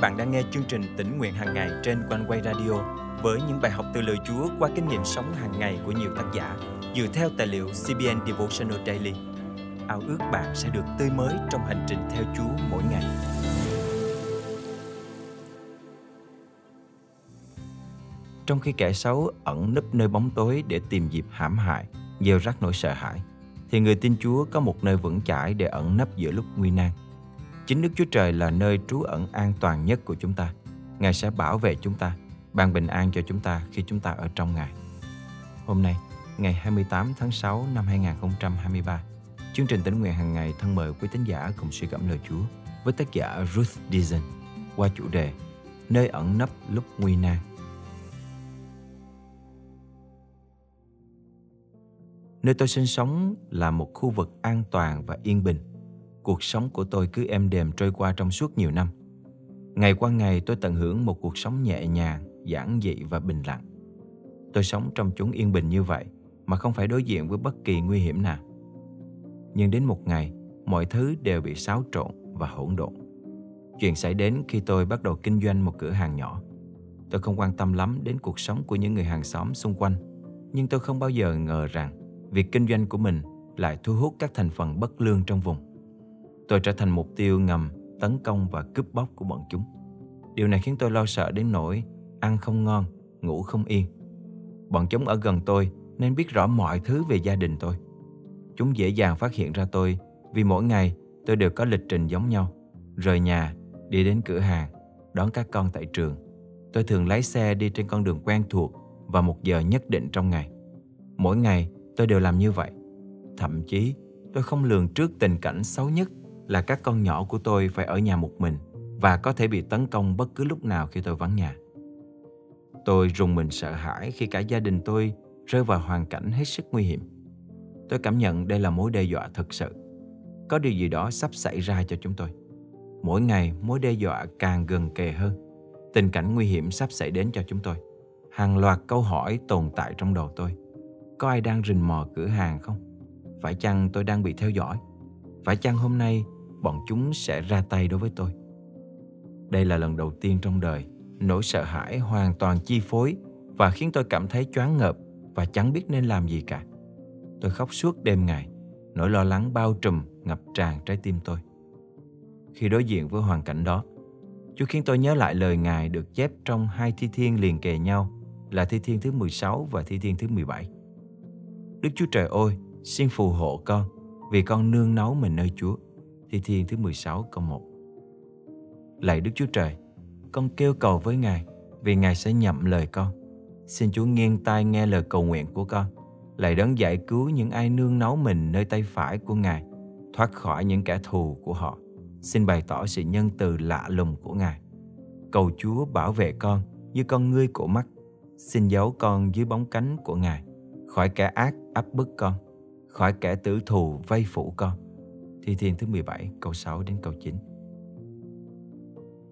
bạn đang nghe chương trình tỉnh nguyện hàng ngày trên quanh quay radio với những bài học từ lời Chúa qua kinh nghiệm sống hàng ngày của nhiều tác giả dựa theo tài liệu CBN Devotional Daily. Ao ước bạn sẽ được tươi mới trong hành trình theo Chúa mỗi ngày. Trong khi kẻ xấu ẩn nấp nơi bóng tối để tìm dịp hãm hại, gieo rắc nỗi sợ hãi, thì người tin Chúa có một nơi vững chãi để ẩn nấp giữa lúc nguy nan. Chính Đức Chúa Trời là nơi trú ẩn an toàn nhất của chúng ta. Ngài sẽ bảo vệ chúng ta, ban bình an cho chúng ta khi chúng ta ở trong Ngài. Hôm nay, ngày 28 tháng 6 năm 2023, chương trình tỉnh nguyện hàng ngày thân mời quý tín giả cùng suy gẫm lời Chúa với tác giả Ruth Dizon qua chủ đề Nơi ẩn nấp lúc nguy nan. Nơi tôi sinh sống là một khu vực an toàn và yên bình. Cuộc sống của tôi cứ êm đềm trôi qua trong suốt nhiều năm. Ngày qua ngày tôi tận hưởng một cuộc sống nhẹ nhàng, giản dị và bình lặng. Tôi sống trong chốn yên bình như vậy mà không phải đối diện với bất kỳ nguy hiểm nào. Nhưng đến một ngày, mọi thứ đều bị xáo trộn và hỗn độn. Chuyện xảy đến khi tôi bắt đầu kinh doanh một cửa hàng nhỏ. Tôi không quan tâm lắm đến cuộc sống của những người hàng xóm xung quanh, nhưng tôi không bao giờ ngờ rằng việc kinh doanh của mình lại thu hút các thành phần bất lương trong vùng. Tôi trở thành mục tiêu ngầm tấn công và cướp bóc của bọn chúng. Điều này khiến tôi lo sợ đến nỗi ăn không ngon, ngủ không yên. Bọn chúng ở gần tôi nên biết rõ mọi thứ về gia đình tôi. Chúng dễ dàng phát hiện ra tôi vì mỗi ngày tôi đều có lịch trình giống nhau. Rời nhà, đi đến cửa hàng, đón các con tại trường. Tôi thường lái xe đi trên con đường quen thuộc vào một giờ nhất định trong ngày. Mỗi ngày tôi đều làm như vậy. Thậm chí tôi không lường trước tình cảnh xấu nhất là các con nhỏ của tôi phải ở nhà một mình và có thể bị tấn công bất cứ lúc nào khi tôi vắng nhà. Tôi rùng mình sợ hãi khi cả gia đình tôi rơi vào hoàn cảnh hết sức nguy hiểm. Tôi cảm nhận đây là mối đe dọa thực sự. Có điều gì đó sắp xảy ra cho chúng tôi. Mỗi ngày, mối đe dọa càng gần kề hơn. Tình cảnh nguy hiểm sắp xảy đến cho chúng tôi. Hàng loạt câu hỏi tồn tại trong đầu tôi. Có ai đang rình mò cửa hàng không? Phải chăng tôi đang bị theo dõi? Phải chăng hôm nay bọn chúng sẽ ra tay đối với tôi? Đây là lần đầu tiên trong đời nỗi sợ hãi hoàn toàn chi phối và khiến tôi cảm thấy choáng ngợp và chẳng biết nên làm gì cả. Tôi khóc suốt đêm ngày, nỗi lo lắng bao trùm ngập tràn trái tim tôi. Khi đối diện với hoàn cảnh đó, Chúa khiến tôi nhớ lại lời Ngài được chép trong hai thi thiên liền kề nhau là thi thiên thứ 16 và thi thiên thứ 17. Đức Chúa Trời ơi, xin phù hộ con vì con nương náu mình nơi Chúa. Thi thiên thứ 16 câu 1 Lạy Đức Chúa Trời, con kêu cầu với Ngài vì Ngài sẽ nhậm lời con. Xin Chúa nghiêng tai nghe lời cầu nguyện của con. Lạy đấng giải cứu những ai nương náu mình nơi tay phải của Ngài, thoát khỏi những kẻ thù của họ. Xin bày tỏ sự nhân từ lạ lùng của Ngài. Cầu Chúa bảo vệ con như con ngươi của mắt. Xin giấu con dưới bóng cánh của Ngài, khỏi kẻ ác áp bức con, khỏi kẻ tử thù vây phủ con. Thi Thiên thứ 17 câu 6 đến câu 9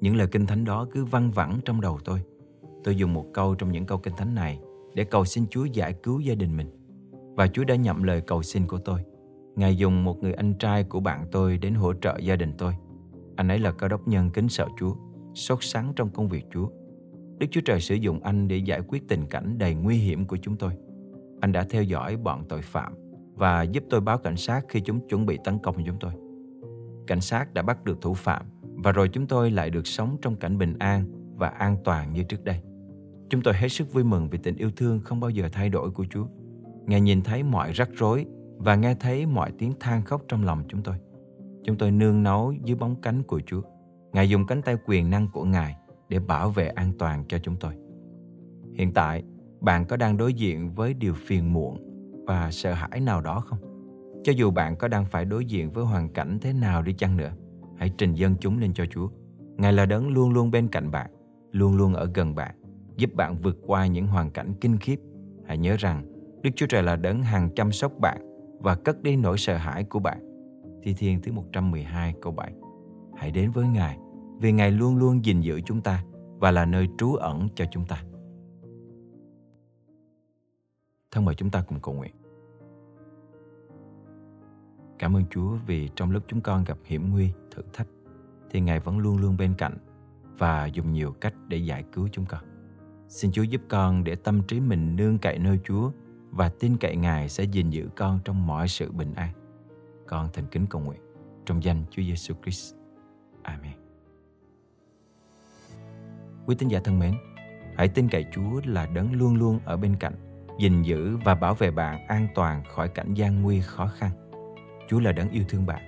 những lời kinh thánh đó cứ văng vẳng trong đầu tôi. Tôi dùng một câu trong những câu kinh thánh này để cầu xin Chúa giải cứu gia đình mình. Và Chúa đã nhậm lời cầu xin của tôi. Ngài dùng một người anh trai của bạn tôi đến hỗ trợ gia đình tôi. Anh ấy là cao đốc nhân kính sợ Chúa, sốt sắng trong công việc Chúa. Đức Chúa Trời sử dụng anh để giải quyết tình cảnh đầy nguy hiểm của chúng tôi. Anh đã theo dõi bọn tội phạm và giúp tôi báo cảnh sát khi chúng chuẩn bị tấn công chúng tôi. Cảnh sát đã bắt được thủ phạm và rồi chúng tôi lại được sống trong cảnh bình an và an toàn như trước đây. Chúng tôi hết sức vui mừng vì tình yêu thương không bao giờ thay đổi của Chúa. Ngài nhìn thấy mọi rắc rối và nghe thấy mọi tiếng than khóc trong lòng chúng tôi. Chúng tôi nương náu dưới bóng cánh của Chúa. Ngài dùng cánh tay quyền năng của Ngài để bảo vệ an toàn cho chúng tôi. Hiện tại, bạn có đang đối diện với điều phiền muộn và sợ hãi nào đó không? Cho dù bạn có đang phải đối diện với hoàn cảnh thế nào đi chăng nữa, hãy trình dân chúng lên cho Chúa. Ngài là đấng luôn luôn bên cạnh bạn, luôn luôn ở gần bạn, giúp bạn vượt qua những hoàn cảnh kinh khiếp. Hãy nhớ rằng Đức Chúa Trời là đấng hàng chăm sóc bạn và cất đi nỗi sợ hãi của bạn. Thi Thiên thứ 112 câu 7 Hãy đến với Ngài vì Ngài luôn luôn gìn giữ chúng ta và là nơi trú ẩn cho chúng ta. Thân mời chúng ta cùng cầu nguyện. Cảm ơn Chúa vì trong lúc chúng con gặp hiểm nguy, thử thách thì Ngài vẫn luôn luôn bên cạnh và dùng nhiều cách để giải cứu chúng con. Xin Chúa giúp con để tâm trí mình nương cậy nơi Chúa và tin cậy Ngài sẽ gìn giữ con trong mọi sự bình an. Con thành kính cầu nguyện trong danh Chúa Giêsu Christ. Amen. Quý tín giả thân mến, hãy tin cậy Chúa là đấng luôn luôn ở bên cạnh, gìn giữ và bảo vệ bạn an toàn khỏi cảnh gian nguy khó khăn. Chúa là đấng yêu thương bạn.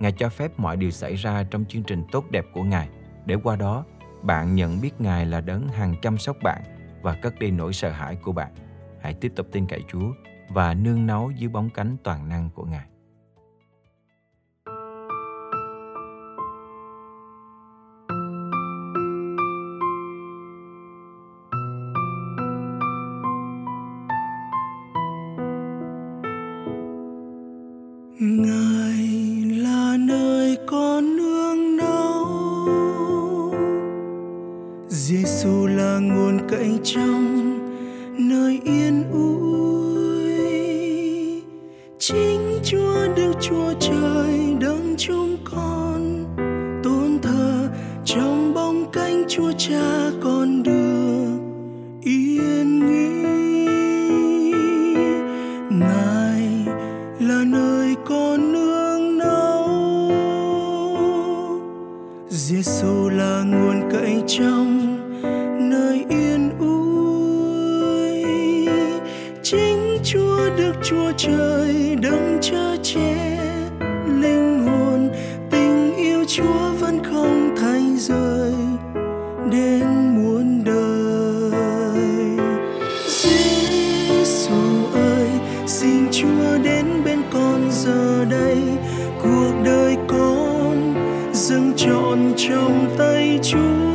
Ngài cho phép mọi điều xảy ra trong chương trình tốt đẹp của Ngài để qua đó, bạn nhận biết Ngài là đấng hàng chăm sóc bạn và cất đi nỗi sợ hãi của bạn. Hãy tiếp tục tin cậy Chúa và nương náu dưới bóng cánh toàn năng của Ngài nguồn cậy trong nơi yên ủi. Chính Chúa, Đức Chúa Trời đấng chúng con, tôn thờ trong bóng cánh Chúa Cha con được yên nghỉ. Ngài là nơi con nương náu Giêsu là nguồn cậy trong Trời đấng chớ che. Linh hồn, tình yêu Chúa vẫn không thay rời đến muôn đời. Giêsu ơi, xin Chúa đến bên con giờ đây. Cuộc đời con dâng trọn trong tay Chúa.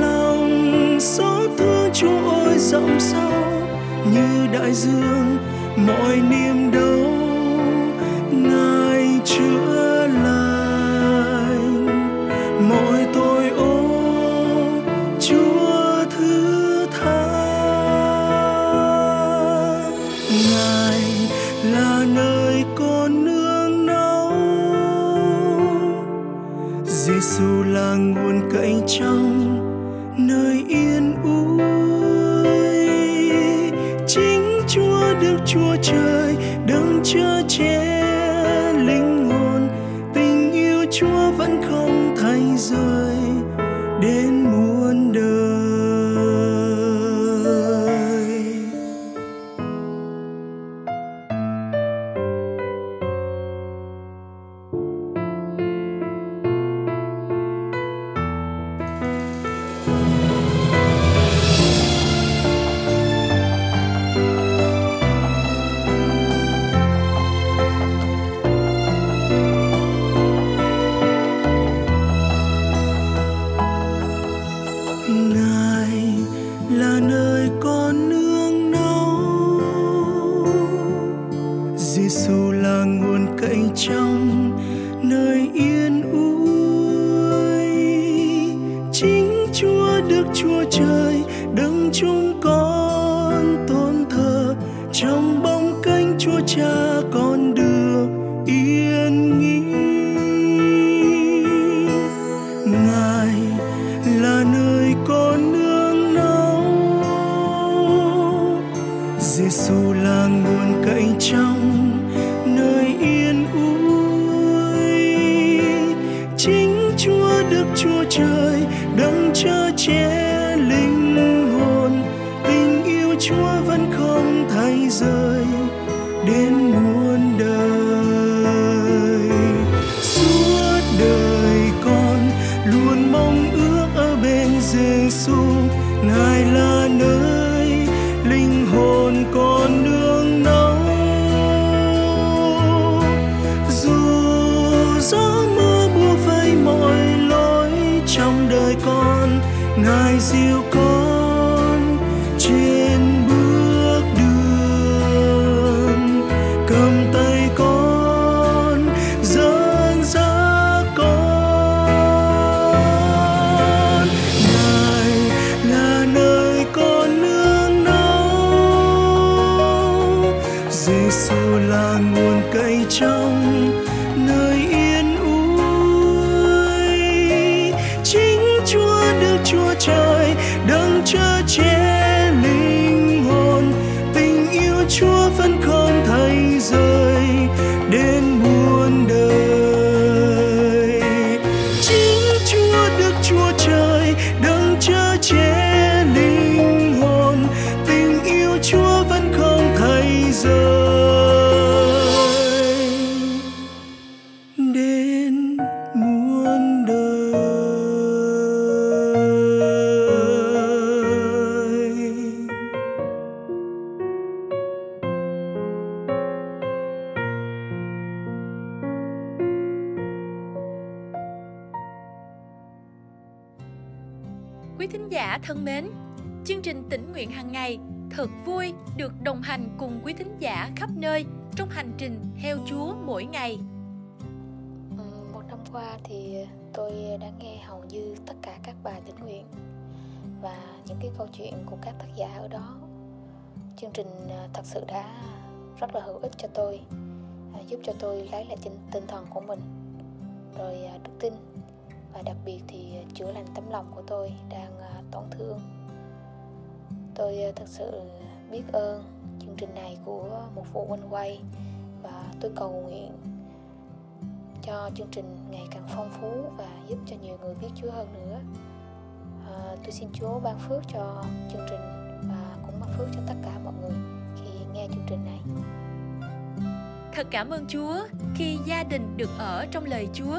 Lòng xót thương Chúa ơi rộng sâu như đại dương, mọi niềm đau ngài chữa lành. Mọi tội ô, Chúa thứ tha. Ngài là nơi con nương náu Giêsu là nguồn cậy trong nơi yên ủi. Chúa Trời đấng chữa chết Ngài dìu con trên bước đường. Cầm tay con dẫn dắt con. Ngài là nơi con nương náu Giêsu là nguồn cây trong Quý thính giả thân mến, chương trình tỉnh nguyện hàng ngày thật vui được đồng hành cùng quý thính giả khắp nơi trong hành trình theo Chúa mỗi ngày. Ừ, một năm qua thì tôi đã nghe hầu như tất cả các bài tỉnh nguyện và những cái câu chuyện của các tác giả ở đó. Chương trình à, thật sự đã rất là hữu ích cho tôi, à, giúp cho tôi lấy lại tinh thần của mình, rồi à, đức tin và đặc biệt thì ờ, chữa lành tấm lòng của tôi đang ờ, tổn thương tôi ờ, thật sự biết ơn chương trình này của một phụ huynh quay và tôi cầu nguyện cho chương trình ngày càng phong phú và giúp cho nhiều người biết Chúa hơn nữa. À, tôi xin Chúa ban phước cho chương trình và cũng ban phước cho tất cả mọi người khi nghe chương trình này. Thật cảm ơn Chúa khi gia đình được ở trong lời Chúa.